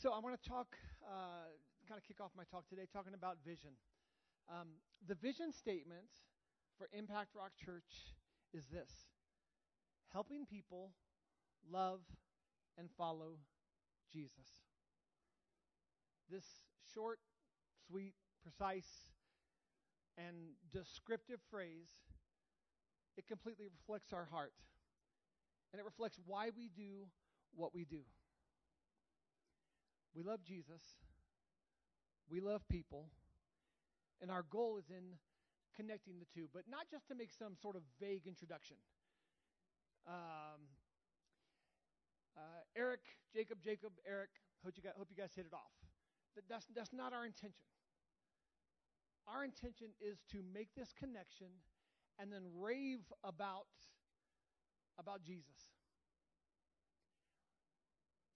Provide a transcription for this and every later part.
So I want to talk, uh, kind of kick off my talk today, talking about vision. Um, the vision statement for Impact Rock Church is this helping people love and follow Jesus. This short, sweet, precise, and descriptive phrase, it completely reflects our heart. And it reflects why we do what we do. We love Jesus. We love people. And our goal is in connecting the two, but not just to make some sort of vague introduction. Um, uh, Eric, Jacob, Jacob, Eric, hope you guys, hope you guys hit it off. That, that's, that's not our intention. Our intention is to make this connection and then rave about, about Jesus.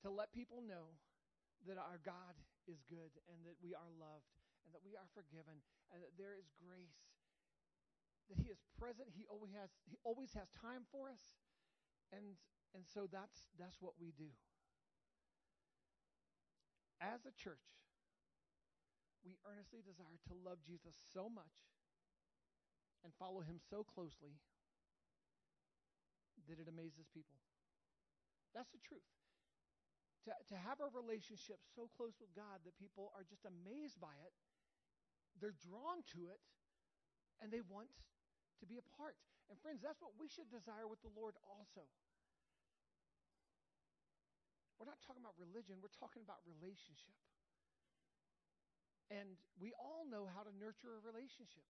To let people know that our God is good and that we are loved and that we are forgiven and that there is grace that he is present. He always has he always has time for us. And and so that's that's what we do. As a church we earnestly desire to love Jesus so much and follow him so closely that it amazes people. That's the truth to, to have a relationship so close with God that people are just amazed by it, they're drawn to it, and they want to be a part. And friends, that's what we should desire with the Lord also. We're not talking about religion, we're talking about relationship. And we all know how to nurture a relationship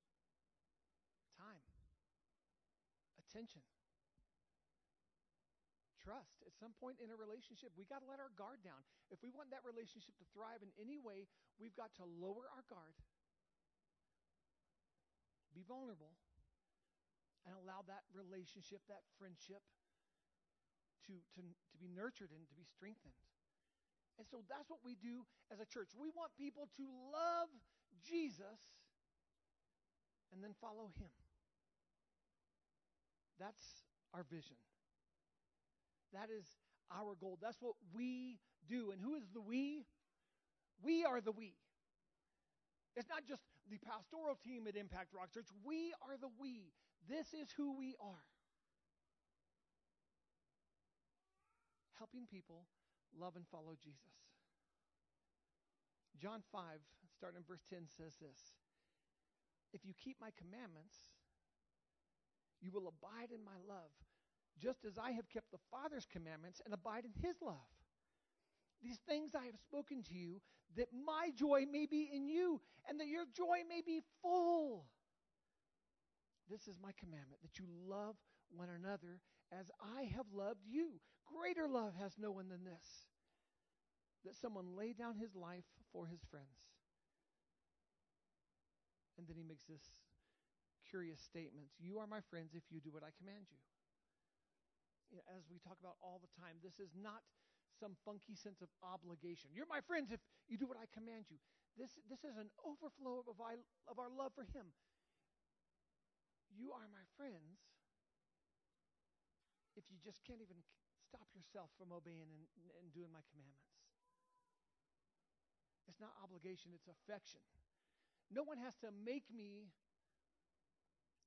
time, attention trust. At some point in a relationship, we got to let our guard down. If we want that relationship to thrive in any way, we've got to lower our guard, be vulnerable, and allow that relationship, that friendship, to, to, to be nurtured and to be strengthened. And so that's what we do as a church. We want people to love Jesus and then follow him. That's our vision. That is our goal. That's what we do. And who is the we? We are the we. It's not just the pastoral team at Impact Rock Church. We are the we. This is who we are. Helping people love and follow Jesus. John 5, starting in verse 10, says this If you keep my commandments, you will abide in my love just as I have kept the Father's commandments and abide in his love. These things I have spoken to you, that my joy may be in you, and that your joy may be full. This is my commandment, that you love one another as I have loved you. Greater love has no one than this, that someone lay down his life for his friends. And then he makes this curious statement You are my friends if you do what I command you as we talk about all the time, this is not some funky sense of obligation. You're my friends if you do what I command you. This, this is an overflow of, I, of our love for Him. You are my friends if you just can't even stop yourself from obeying and, and doing my commandments. It's not obligation, it's affection. No one has to make me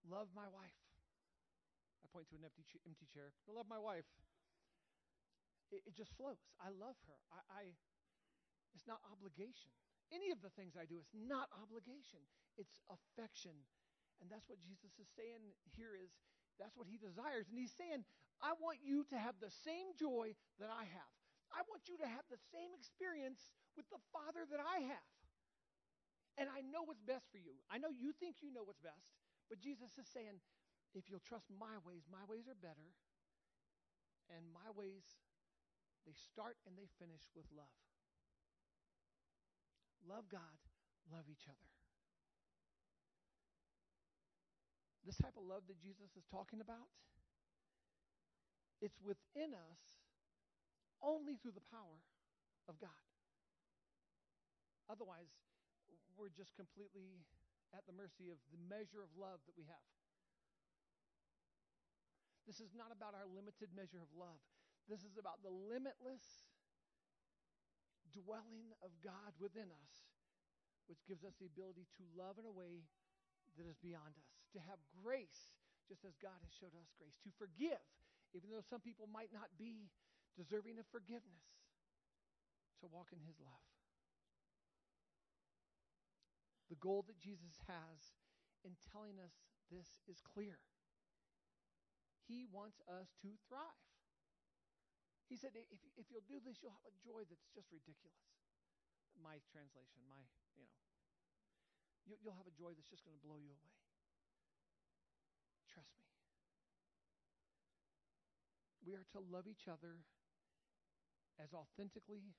love my wife point to an empty, ch- empty chair. I love my wife. It, it just flows. I love her. I, I, it's not obligation. Any of the things I do, it's not obligation. It's affection. And that's what Jesus is saying here is that's what he desires. And he's saying, I want you to have the same joy that I have. I want you to have the same experience with the Father that I have. And I know what's best for you. I know you think you know what's best, but Jesus is saying, if you'll trust my ways, my ways are better. And my ways, they start and they finish with love. Love God, love each other. This type of love that Jesus is talking about, it's within us only through the power of God. Otherwise, we're just completely at the mercy of the measure of love that we have. This is not about our limited measure of love. This is about the limitless dwelling of God within us, which gives us the ability to love in a way that is beyond us, to have grace, just as God has showed us grace, to forgive, even though some people might not be deserving of forgiveness, to walk in His love. The goal that Jesus has in telling us this is clear. He wants us to thrive. He said, if, if you'll do this, you'll have a joy that's just ridiculous. My translation, my, you know. You, you'll have a joy that's just going to blow you away. Trust me. We are to love each other as authentically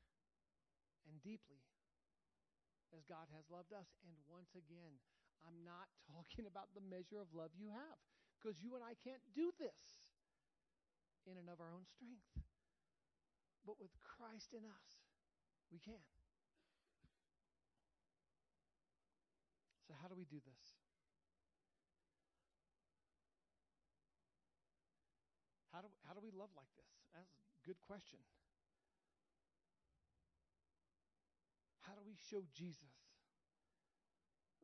and deeply as God has loved us. And once again, I'm not talking about the measure of love you have because you and I can't do this in and of our own strength. But with Christ in us, we can. So, how do we do this? How do, how do we love like this? That's a good question. How do we show Jesus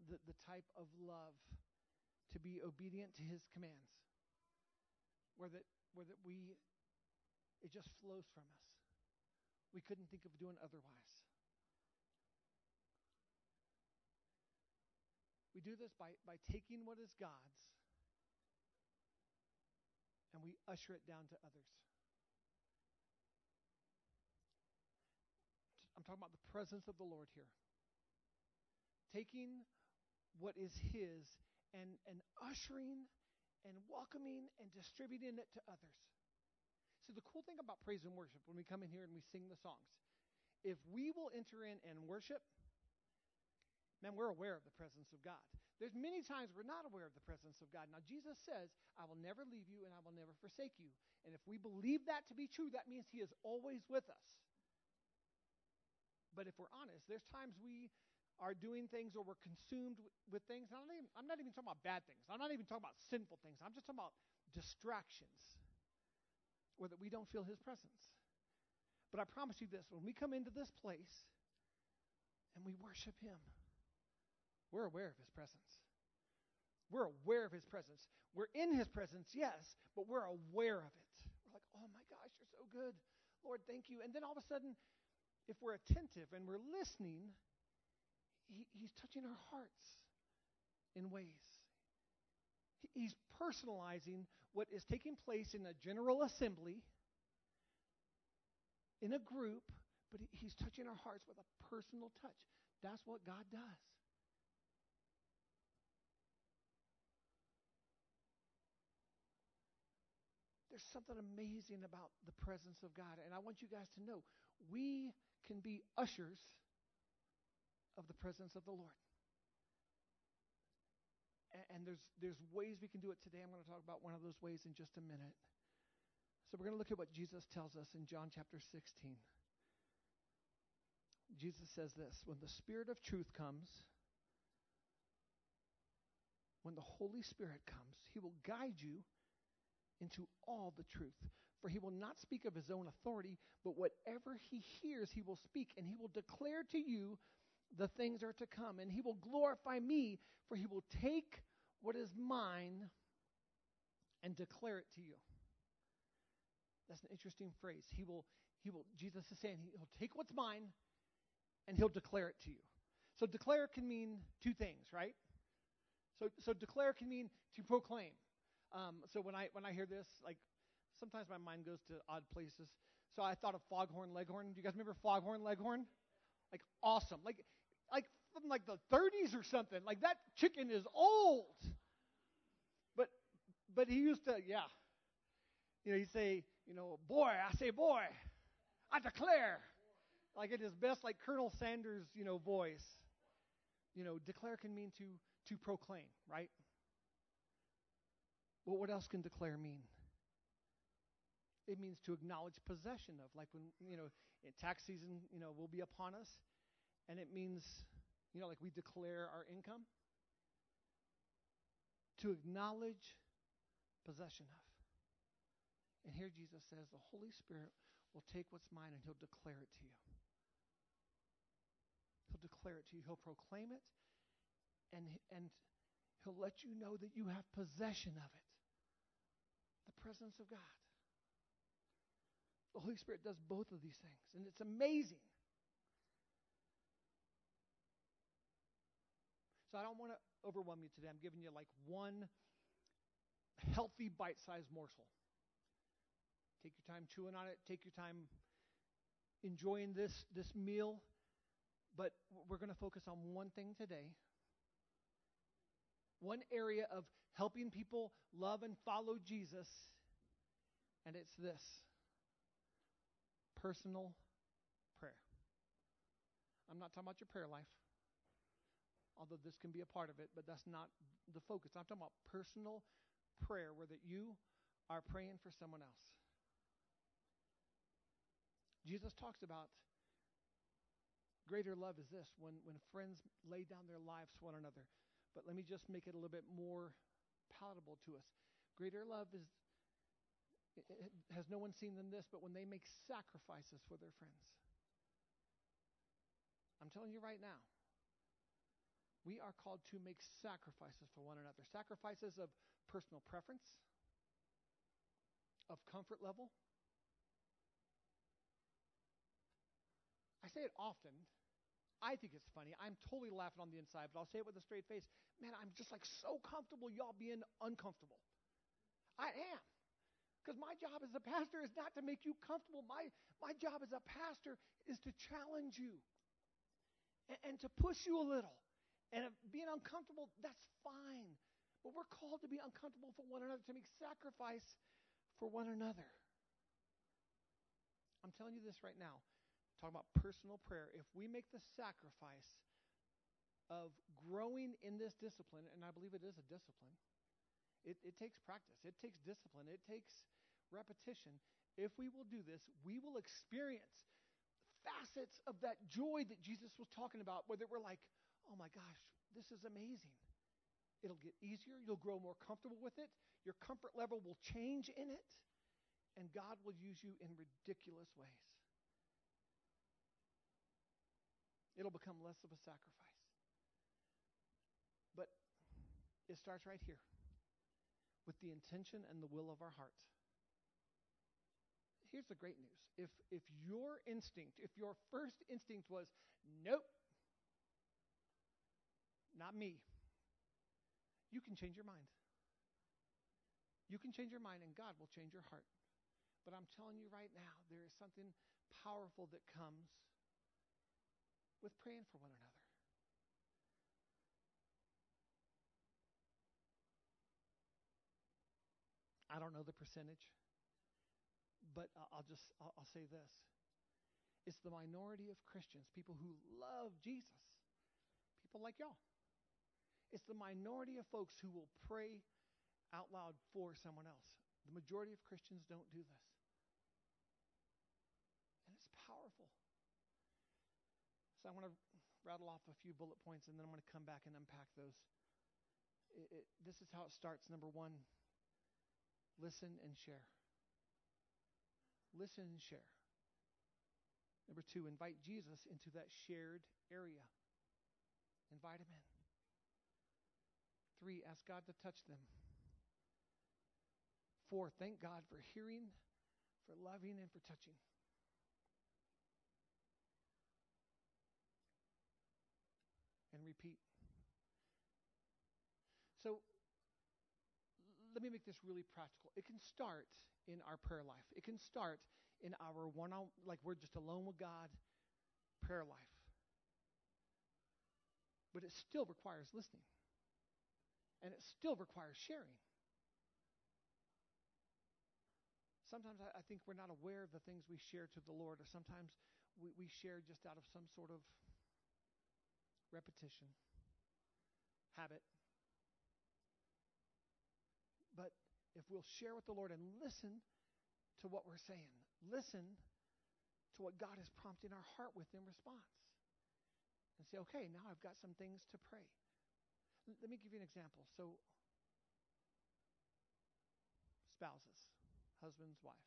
the, the type of love to be obedient to his commands? Where that, where that we, it just flows from us. We couldn't think of doing otherwise. We do this by, by taking what is God's and we usher it down to others. I'm talking about the presence of the Lord here. Taking what is His and, and ushering and welcoming and distributing it to others. So, the cool thing about praise and worship, when we come in here and we sing the songs, if we will enter in and worship, man, we're aware of the presence of God. There's many times we're not aware of the presence of God. Now, Jesus says, I will never leave you and I will never forsake you. And if we believe that to be true, that means He is always with us. But if we're honest, there's times we are doing things or we're consumed with things. I'm not, even, I'm not even talking about bad things. I'm not even talking about sinful things. I'm just talking about distractions or that we don't feel His presence. But I promise you this when we come into this place and we worship Him, we're aware of His presence. We're aware of His presence. We're in His presence, yes, but we're aware of it. We're like, oh my gosh, you're so good. Lord, thank you. And then all of a sudden, if we're attentive and we're listening, he, He's touching our hearts in ways. He's personalizing what is taking place in a general assembly, in a group, but He's touching our hearts with a personal touch. That's what God does. There's something amazing about the presence of God. And I want you guys to know we can be ushers of the presence of the Lord. And there's, there's ways we can do it today. I'm going to talk about one of those ways in just a minute. So we're going to look at what Jesus tells us in John chapter 16. Jesus says this When the Spirit of truth comes, when the Holy Spirit comes, He will guide you into all the truth. For he will not speak of his own authority, but whatever he hears, he will speak, and he will declare to you the things are to come. And he will glorify me, for he will take what is mine and declare it to you. That's an interesting phrase. He will, he will, Jesus is saying he'll take what's mine and he'll declare it to you. So declare can mean two things, right? So, so declare can mean to proclaim. Um, so when I when I hear this, like sometimes my mind goes to odd places. So I thought of Foghorn Leghorn. Do you guys remember Foghorn Leghorn? Like awesome. Like from like the 30s or something. Like that chicken is old. But but he used to yeah. You know, he'd say, you know, boy, I say boy. I declare. Like at his best, like Colonel Sanders, you know, voice. You know, declare can mean to to proclaim, right? Well, what else can declare mean? It means to acknowledge possession of, like when, you know, tax season, you know, will be upon us. And it means, you know, like we declare our income. To acknowledge possession of. And here Jesus says the Holy Spirit will take what's mine and he'll declare it to you. He'll declare it to you. He'll proclaim it, and, and He'll let you know that you have possession of it. The presence of God. The Holy Spirit does both of these things, and it's amazing. So I don't want to overwhelm you today. I'm giving you like one healthy bite sized morsel. Take your time chewing on it, take your time enjoying this, this meal. But we're going to focus on one thing today. One area of helping people love and follow Jesus, and it's this personal prayer. I'm not talking about your prayer life, although this can be a part of it, but that's not the focus. I'm talking about personal prayer where that you are praying for someone else. Jesus talks about greater love is this when, when friends lay down their lives for one another. But let me just make it a little bit more palatable to us. Greater love is has no one seen than this, but when they make sacrifices for their friends. I'm telling you right now, we are called to make sacrifices for one another. Sacrifices of personal preference, of comfort level, I say it often. I think it's funny. I'm totally laughing on the inside, but I'll say it with a straight face. Man, I'm just like so comfortable, y'all being uncomfortable. I am. Because my job as a pastor is not to make you comfortable. My, my job as a pastor is to challenge you and, and to push you a little. And being uncomfortable, that's fine. But we're called to be uncomfortable for one another, to make sacrifice for one another. I'm telling you this right now talking about personal prayer, if we make the sacrifice of growing in this discipline, and I believe it is a discipline, it, it takes practice, it takes discipline, it takes repetition. If we will do this, we will experience facets of that joy that Jesus was talking about, whether we're like, oh my gosh, this is amazing. It'll get easier. You'll grow more comfortable with it. Your comfort level will change in it. And God will use you in ridiculous ways. It'll become less of a sacrifice. But it starts right here with the intention and the will of our heart. Here's the great news. If if your instinct, if your first instinct was nope, not me, you can change your mind. You can change your mind and God will change your heart. But I'm telling you right now, there is something powerful that comes with praying for one another. I don't know the percentage, but I'll just I'll, I'll say this. It's the minority of Christians, people who love Jesus, people like y'all. It's the minority of folks who will pray out loud for someone else. The majority of Christians don't do this. And it's powerful. So I want to rattle off a few bullet points and then I'm going to come back and unpack those. It, it, this is how it starts. Number one, listen and share. Listen and share. Number two, invite Jesus into that shared area. Invite him in. Three, ask God to touch them. Four, thank God for hearing, for loving, and for touching. and repeat. So let me make this really practical. It can start in our prayer life. It can start in our one on like we're just alone with God prayer life. But it still requires listening. And it still requires sharing. Sometimes I, I think we're not aware of the things we share to the Lord, or sometimes we, we share just out of some sort of repetition, habit. But if we'll share with the Lord and listen to what we're saying, listen to what God is prompting our heart with in response, and say, okay, now I've got some things to pray. Let me give you an example. So, spouses, husbands, wives.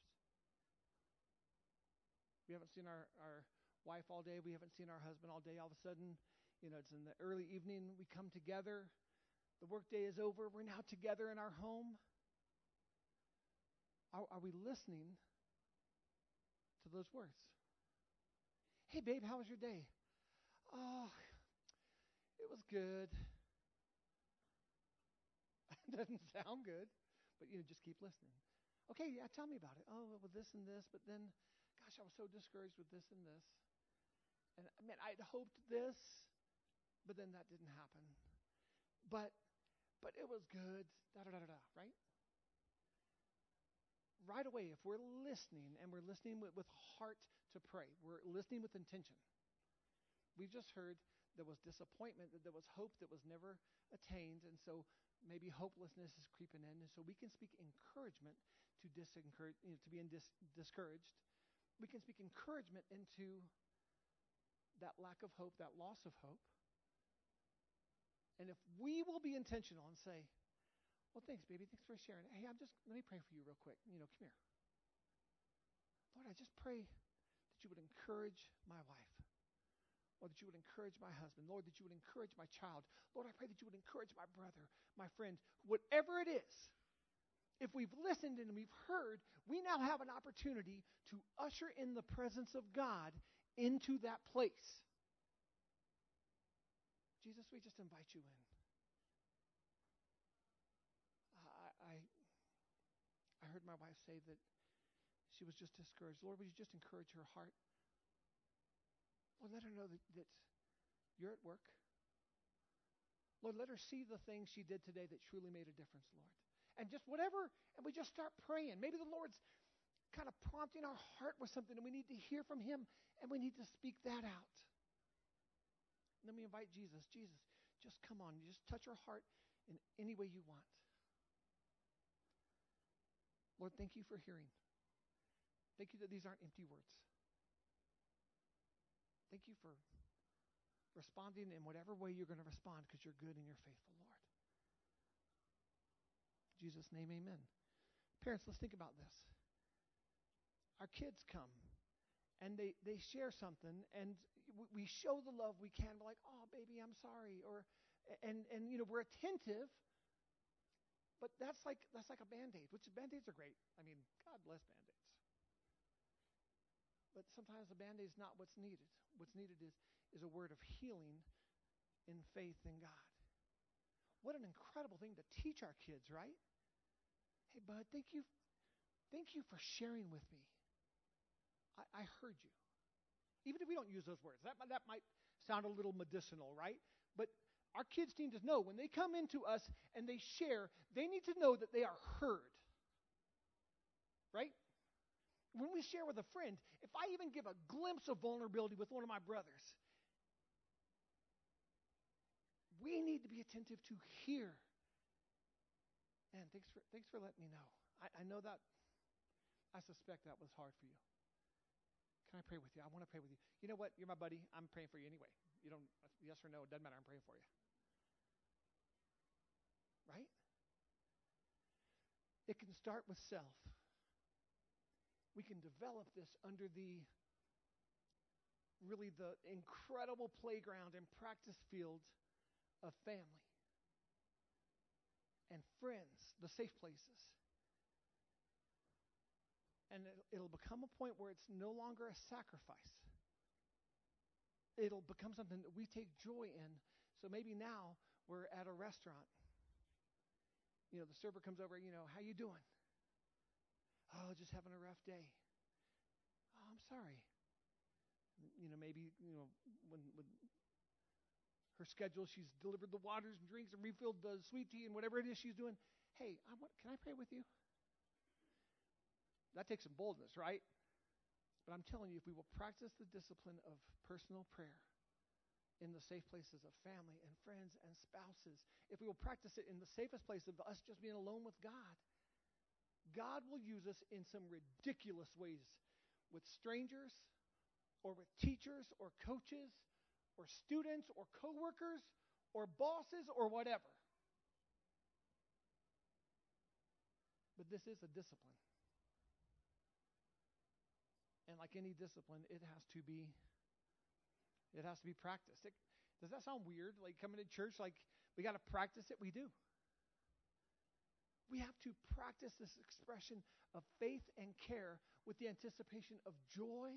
We haven't seen our, our wife all day. We haven't seen our husband all day. All of a sudden, you know, it's in the early evening, we come together. The workday is over. We're now together in our home. Are, are we listening to those words? Hey, babe, how was your day? Oh, it was good. Doesn't sound good, but you know, just keep listening. Okay, yeah, tell me about it. Oh, well, this and this, but then, gosh, I was so discouraged with this and this. And I mean, I'd hoped this, but then that didn't happen. But, but it was good. Da da da da da. Right? Right away, if we're listening and we're listening with, with heart to pray, we're listening with intention. We've just heard there was disappointment, that there was hope that was never attained, and so maybe hopelessness is creeping in, and so we can speak encouragement to disencourage, you know, to being dis- discouraged. We can speak encouragement into that lack of hope, that loss of hope. And if we will be intentional and say, well, thanks, baby. Thanks for sharing. Hey, I'm just, let me pray for you real quick. You know, come here. Lord, I just pray that you would encourage my wife. Lord, that you would encourage my husband. Lord, that you would encourage my child. Lord, I pray that you would encourage my brother, my friend, whatever it is. If we've listened and we've heard, we now have an opportunity to usher in the presence of God into that place. Jesus, we just invite you in. I, I, I heard my wife say that she was just discouraged. Lord, would you just encourage her heart? Lord, let her know that, that you're at work. Lord, let her see the things she did today that truly made a difference, Lord and just whatever, and we just start praying. Maybe the Lord's kind of prompting our heart with something, and we need to hear from Him, and we need to speak that out. And then we invite Jesus. Jesus, just come on, you just touch our heart in any way you want. Lord, thank you for hearing. Thank you that these aren't empty words. Thank you for responding in whatever way you're going to respond because you're good and you're faithful, Lord. Jesus' name, amen. Parents, let's think about this. Our kids come and they, they share something and we show the love we can. We're like, oh, baby, I'm sorry. Or, and, and, you know, we're attentive, but that's like, that's like a band-aid, which band-aids are great. I mean, God bless band-aids. But sometimes a band-aid is not what's needed. What's needed is, is a word of healing in faith in God. What an incredible thing to teach our kids, right? Hey, bud, thank you. Thank you for sharing with me. I, I heard you. Even if we don't use those words, that, that might sound a little medicinal, right? But our kids need to know when they come into us and they share, they need to know that they are heard. Right? When we share with a friend, if I even give a glimpse of vulnerability with one of my brothers, we need to be attentive to hear. Man, thanks for, thanks for letting me know. I, I know that, I suspect that was hard for you. Can I pray with you? I want to pray with you. You know what? You're my buddy. I'm praying for you anyway. You don't, yes or no, it doesn't matter. I'm praying for you. Right? It can start with self. We can develop this under the really the incredible playground and practice field of family and friends, the safe places. And it, will become a point where it's no longer a sacrifice. It'll become something that we take joy in. So maybe now we're at a restaurant. You know, the server comes over, you know, how you doing? Oh, just having a rough day. Oh, I'm sorry. You know, maybe, you know, when, when her schedule. She's delivered the waters and drinks and refilled the sweet tea and whatever it is she's doing. Hey, I want, can I pray with you? That takes some boldness, right? But I'm telling you, if we will practice the discipline of personal prayer in the safe places of family and friends and spouses, if we will practice it in the safest place of us just being alone with God, God will use us in some ridiculous ways with strangers or with teachers or coaches or students or coworkers or bosses or whatever. But this is a discipline. And like any discipline, it has to be it has to be practiced. It, Does that sound weird? Like coming to church, like we got to practice it? We do. We have to practice this expression of faith and care with the anticipation of joy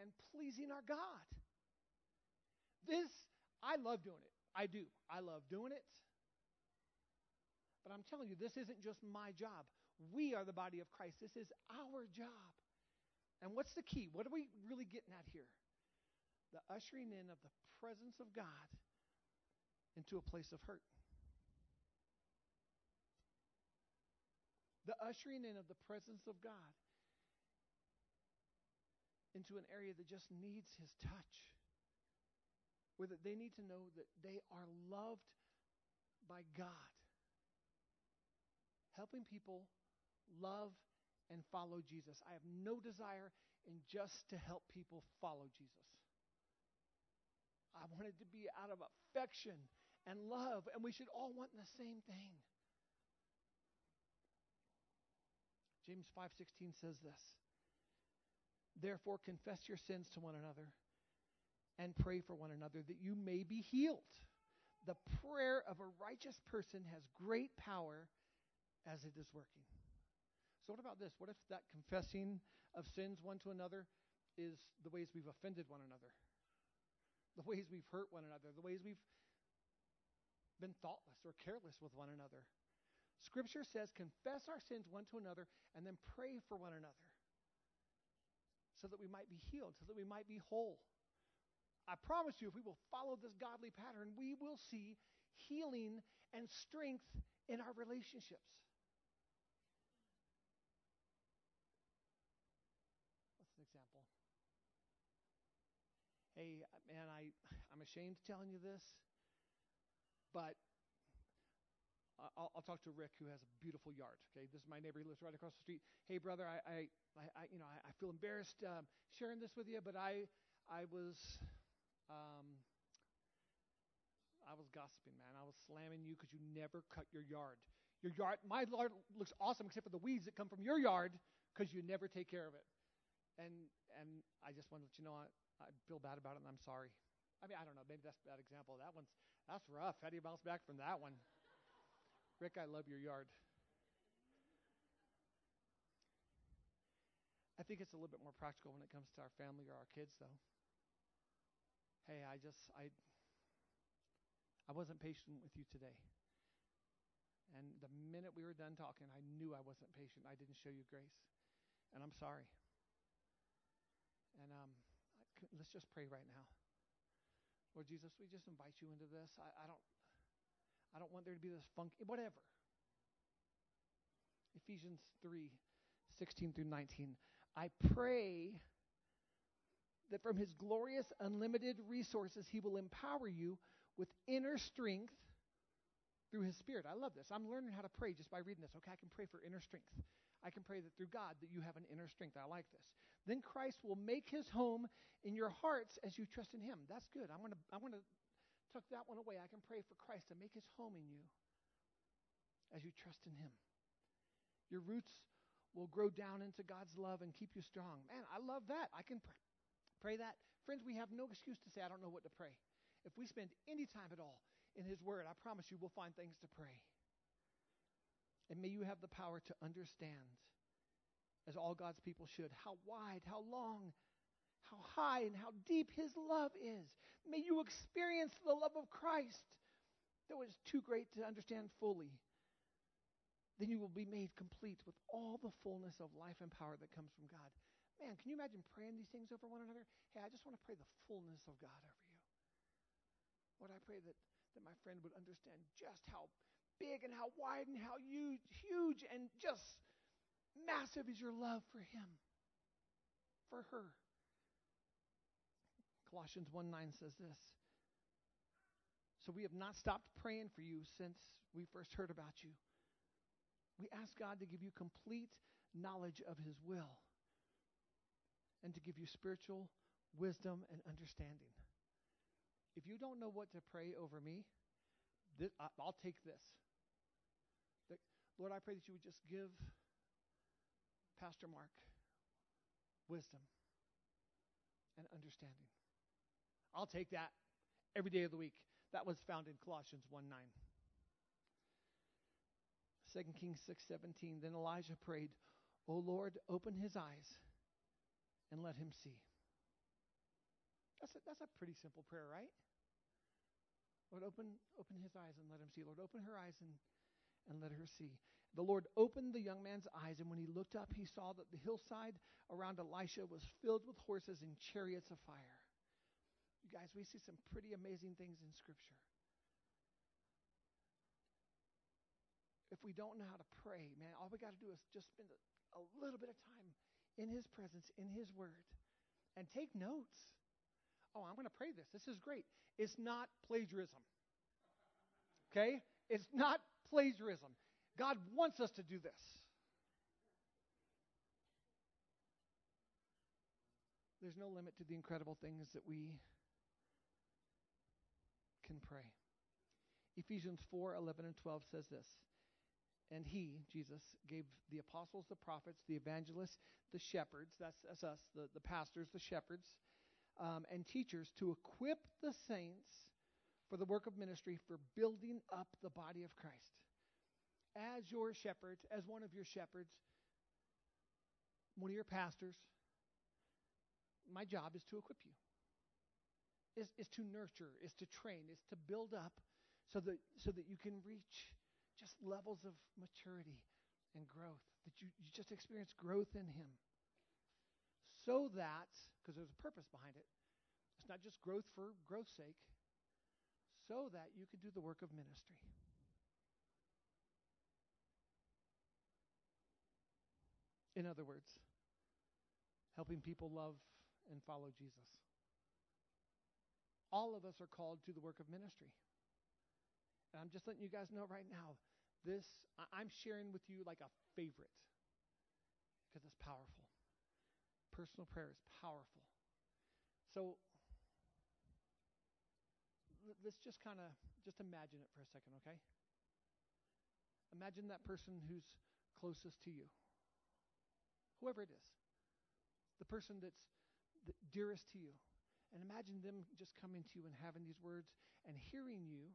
and pleasing our God. This, I love doing it. I do. I love doing it. But I'm telling you, this isn't just my job. We are the body of Christ. This is our job. And what's the key? What are we really getting at here? The ushering in of the presence of God into a place of hurt. The ushering in of the presence of God into an area that just needs his touch. Where they need to know that they are loved by God. Helping people love and follow Jesus. I have no desire in just to help people follow Jesus. I want it to be out of affection and love, and we should all want the same thing. James 5:16 says this. Therefore confess your sins to one another and pray for one another that you may be healed. The prayer of a righteous person has great power as it is working. So, what about this? What if that confessing of sins one to another is the ways we've offended one another, the ways we've hurt one another, the ways we've been thoughtless or careless with one another? Scripture says, confess our sins one to another and then pray for one another so that we might be healed, so that we might be whole. I promise you, if we will follow this godly pattern, we will see healing and strength in our relationships. What's an example? Hey, man, I, I'm ashamed telling you this, but I'll, I'll, talk to Rick, who has a beautiful yard. Okay, this is my neighbor. He lives right across the street. Hey, brother, I, I, I you know, I, I, feel embarrassed um, sharing this with you, but I, I was, um, I was gossiping, man. I was slamming you because you never cut your yard. Your yard, my yard looks awesome except for the weeds that come from your yard because you never take care of it. And and I just want to let you know I, I feel bad about it, and I'm sorry. I mean, I don't know. Maybe that's a bad example. That one's that's rough. How do you bounce back from that one? Rick, I love your yard. I think it's a little bit more practical when it comes to our family or our kids, though. Hey, I just I I wasn't patient with you today. And the minute we were done talking, I knew I wasn't patient. I didn't show you grace. And I'm sorry. And um, let's just pray right now. Lord Jesus, we just invite you into this. I, I don't I don't want there to be this funky, whatever. Ephesians 3 16 through 19. I pray that from his glorious, unlimited resources, he will empower you with inner strength through his spirit. I love this. I'm learning how to pray just by reading this. Okay, I can pray for inner strength. I can pray that through God that you have an inner strength. I like this. Then Christ will make his home in your hearts as you trust in him. That's good. I'm going to I'm going to took that one away, I can pray for Christ to make his home in you as you trust in him. Your roots will grow down into God's love and keep you strong. Man, I love that. I can pray, pray that. Friends, we have no excuse to say, I don't know what to pray. If we spend any time at all in his word, I promise you we'll find things to pray. And may you have the power to understand, as all God's people should, how wide, how long, how high and how deep His love is. May you experience the love of Christ that was too great to understand fully. Then you will be made complete with all the fullness of life and power that comes from God. Man, can you imagine praying these things over one another? Hey, I just want to pray the fullness of God over you. Lord, I pray that, that my friend would understand just how big and how wide and how huge, huge and just massive is your love for him, for her. Colossians 1 9 says this. So we have not stopped praying for you since we first heard about you. We ask God to give you complete knowledge of His will and to give you spiritual wisdom and understanding. If you don't know what to pray over me, this, I'll take this. Lord, I pray that you would just give Pastor Mark wisdom and understanding. I'll take that every day of the week. That was found in Colossians 1 9. 2 Kings 6:17 Then Elijah prayed, "O Lord, open his eyes and let him see." That's a, that's a pretty simple prayer, right? Lord, open open his eyes and let him see. Lord, open her eyes and, and let her see. The Lord opened the young man's eyes, and when he looked up, he saw that the hillside around Elisha was filled with horses and chariots of fire. You guys, we see some pretty amazing things in Scripture. If we don't know how to pray, man, all we got to do is just spend a, a little bit of time in His presence, in His Word, and take notes oh, I'm going to pray this. This is great. It's not plagiarism. Okay? It's not plagiarism. God wants us to do this. There's no limit to the incredible things that we can pray. Ephesians 4 11 and 12 says this. And he, Jesus, gave the apostles, the prophets, the evangelists, the shepherds, that's, that's us, the, the pastors, the shepherds, um, and teachers to equip the saints for the work of ministry for building up the body of Christ. As your shepherds, as one of your shepherds, one of your pastors, my job is to equip you, is, is to nurture, is to train, is to build up so that, so that you can reach just levels of maturity and growth, that you, you just experience growth in Him so that, because there's a purpose behind it, it's not just growth for growth's sake, so that you can do the work of ministry. In other words, helping people love and follow Jesus. All of us are called to the work of ministry. And I'm just letting you guys know right now, this I'm sharing with you like a favorite because it's powerful personal prayer is powerful. So let's just kind of just imagine it for a second, okay? Imagine that person who's closest to you. Whoever it is. The person that's the dearest to you. And imagine them just coming to you and having these words and hearing you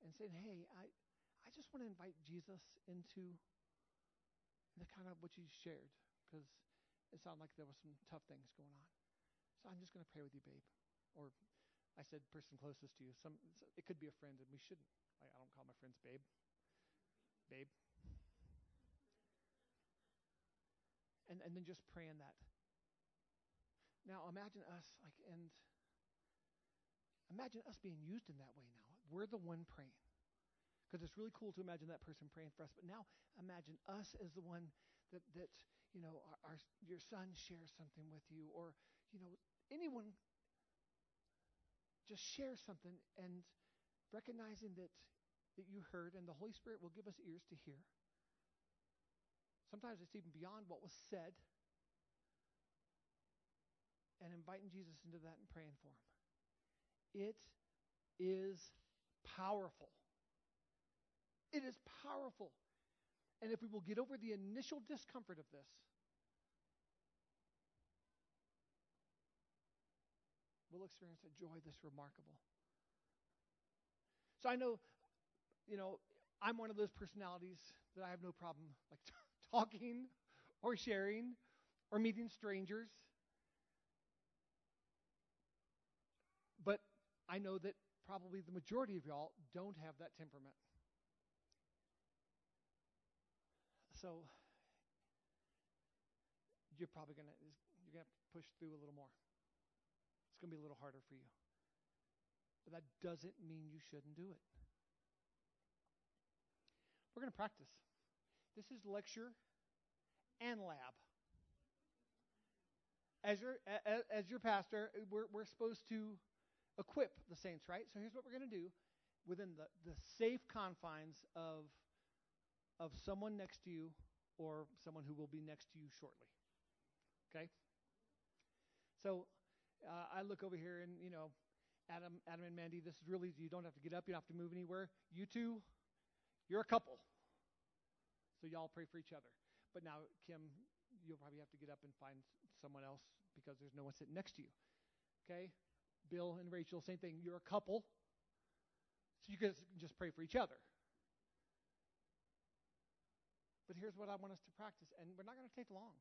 and saying, "Hey, I I just want to invite Jesus into the kind of what you shared because it sounded like there was some tough things going on. So I'm just going to pray with you, babe. Or I said, person closest to you. Some it could be a friend, and we shouldn't. I, I don't call my friends babe. Babe. And and then just praying that. Now imagine us like and imagine us being used in that way now. We're the one praying. Because it's really cool to imagine that person praying for us. But now imagine us as the one that, that you know, our, our, your son shares something with you, or, you know, anyone just share something and recognizing that, that you heard, and the Holy Spirit will give us ears to hear. Sometimes it's even beyond what was said. And inviting Jesus into that and praying for him. It is powerful. It is powerful. And if we will get over the initial discomfort of this, we'll experience a joy that's remarkable. So I know, you know, I'm one of those personalities that I have no problem like talking or sharing or meeting strangers. But I know that probably the majority of y'all don't have that temperament. So you're probably gonna you're gonna push through a little more. It's gonna be a little harder for you. But that doesn't mean you shouldn't do it. We're gonna practice. This is lecture and lab. As your as your pastor, we're we're supposed to equip the saints, right? So here's what we're gonna do within the, the safe confines of of someone next to you or someone who will be next to you shortly. Okay? So uh, I look over here and, you know, Adam, Adam and Mandy, this is really easy. You don't have to get up. You don't have to move anywhere. You two, you're a couple. So y'all pray for each other. But now, Kim, you'll probably have to get up and find someone else because there's no one sitting next to you. Okay? Bill and Rachel, same thing. You're a couple, so you guys can just pray for each other. But here's what I want us to practice, and we're not going to take long.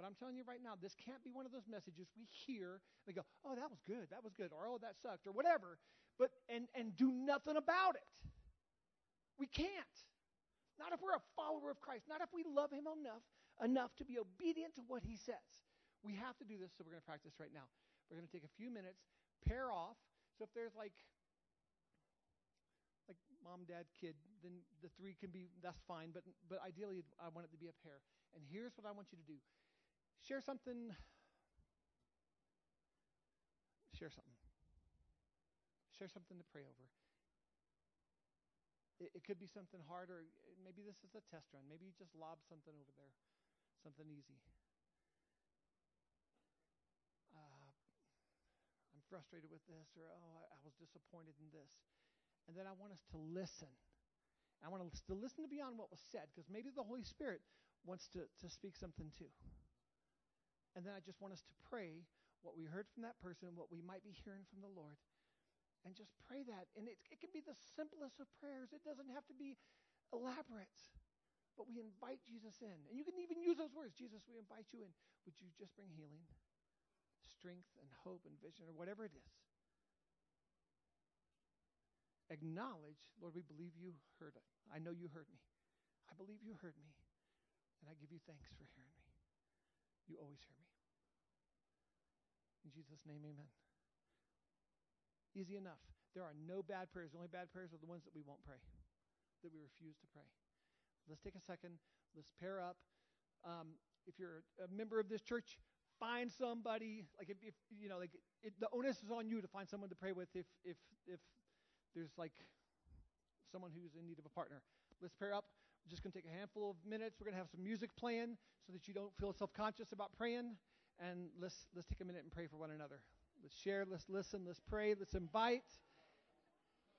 But I'm telling you right now, this can't be one of those messages we hear and we go, "Oh, that was good, that was good," or "Oh, that sucked," or whatever. But and and do nothing about it. We can't. Not if we're a follower of Christ. Not if we love Him enough enough to be obedient to what He says. We have to do this, so we're going to practice right now. We're going to take a few minutes, pair off. So if there's like like mom, dad, kid, then the three can be that's fine. But but ideally, I want it to be a pair. And here's what I want you to do: share something. Share something. Share something to pray over. It, it could be something hard, or maybe this is a test run. Maybe you just lob something over there, something easy. Uh, I'm frustrated with this, or oh, I, I was disappointed in this. And then I want us to listen. I want us to listen to beyond what was said, because maybe the Holy Spirit wants to, to speak something too. And then I just want us to pray what we heard from that person, what we might be hearing from the Lord, and just pray that. And it, it can be the simplest of prayers, it doesn't have to be elaborate. But we invite Jesus in. And you can even use those words Jesus, we invite you in. Would you just bring healing, strength, and hope and vision, or whatever it is? Acknowledge, Lord, we believe you heard it. I know you heard me. I believe you heard me. And I give you thanks for hearing me. You always hear me. In Jesus' name, amen. Easy enough. There are no bad prayers. The only bad prayers are the ones that we won't pray, that we refuse to pray. Let's take a second. Let's pair up. Um, if you're a member of this church, find somebody. Like if, if you know, like it, the onus is on you to find someone to pray with. If if if there's like someone who's in need of a partner, let's pair up. We're just going to take a handful of minutes. We're going to have some music playing so that you don't feel self-conscious about praying. And let's let's take a minute and pray for one another. Let's share, let's listen, let's pray, let's invite,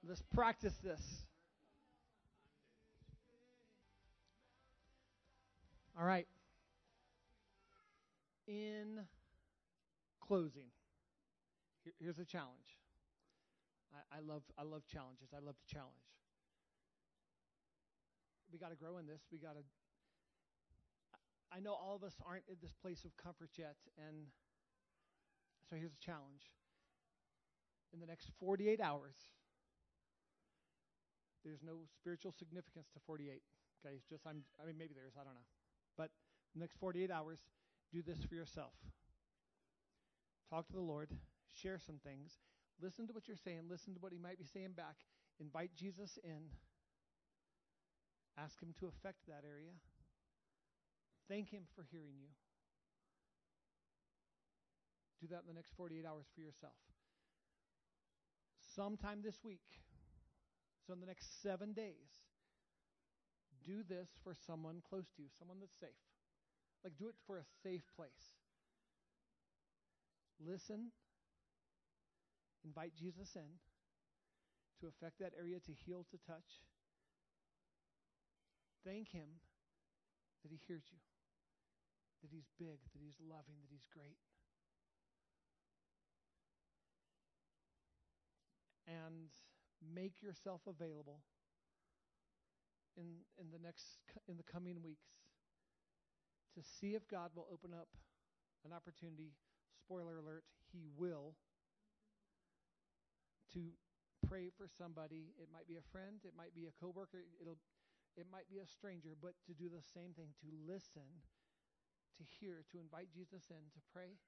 let's practice this. All right. In closing, here, here's a challenge. I, I, love I love challenges. I love to challenge. We got to grow in this. We got to. I know all of us aren't in this place of comfort yet, and so here's a challenge. In the next 48 hours, there's no spiritual significance to 48. Okay, it's just I'm I mean maybe there is, I don't know. But the next 48 hours, do this for yourself. Talk to the Lord, share some things, listen to what you're saying, listen to what he might be saying back, invite Jesus in. Ask him to affect that area. Thank him for hearing you. Do that in the next 48 hours for yourself. Sometime this week, so in the next seven days, do this for someone close to you, someone that's safe. Like, do it for a safe place. Listen, invite Jesus in to affect that area, to heal, to touch. Thank Him that He hears you, that He's big, that He's loving, that He's great. and make yourself available in, in the next in the coming weeks to see if God will open up an opportunity. Spoiler alert, He will. To pray for somebody. It might be a friend, it might be a coworker, it'll it might be a stranger, but to do the same thing, to listen, to hear, to invite Jesus in, to pray,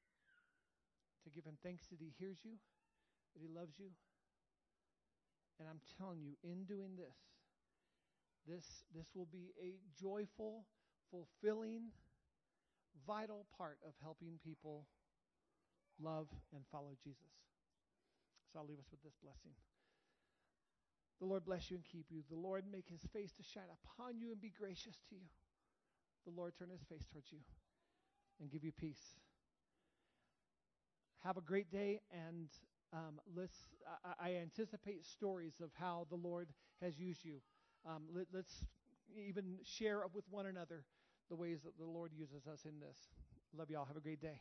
to give him thanks that he hears you, that he loves you, and I'm telling you, in doing this, this, this will be a joyful, fulfilling, vital part of helping people love and follow Jesus. So I'll leave us with this blessing. The Lord bless you and keep you. The Lord make his face to shine upon you and be gracious to you. The Lord turn his face towards you and give you peace. Have a great day and um, let's, I, I, anticipate stories of how the Lord has used you. Um, let, let's even share with one another the ways that the Lord uses us in this. Love y'all. Have a great day.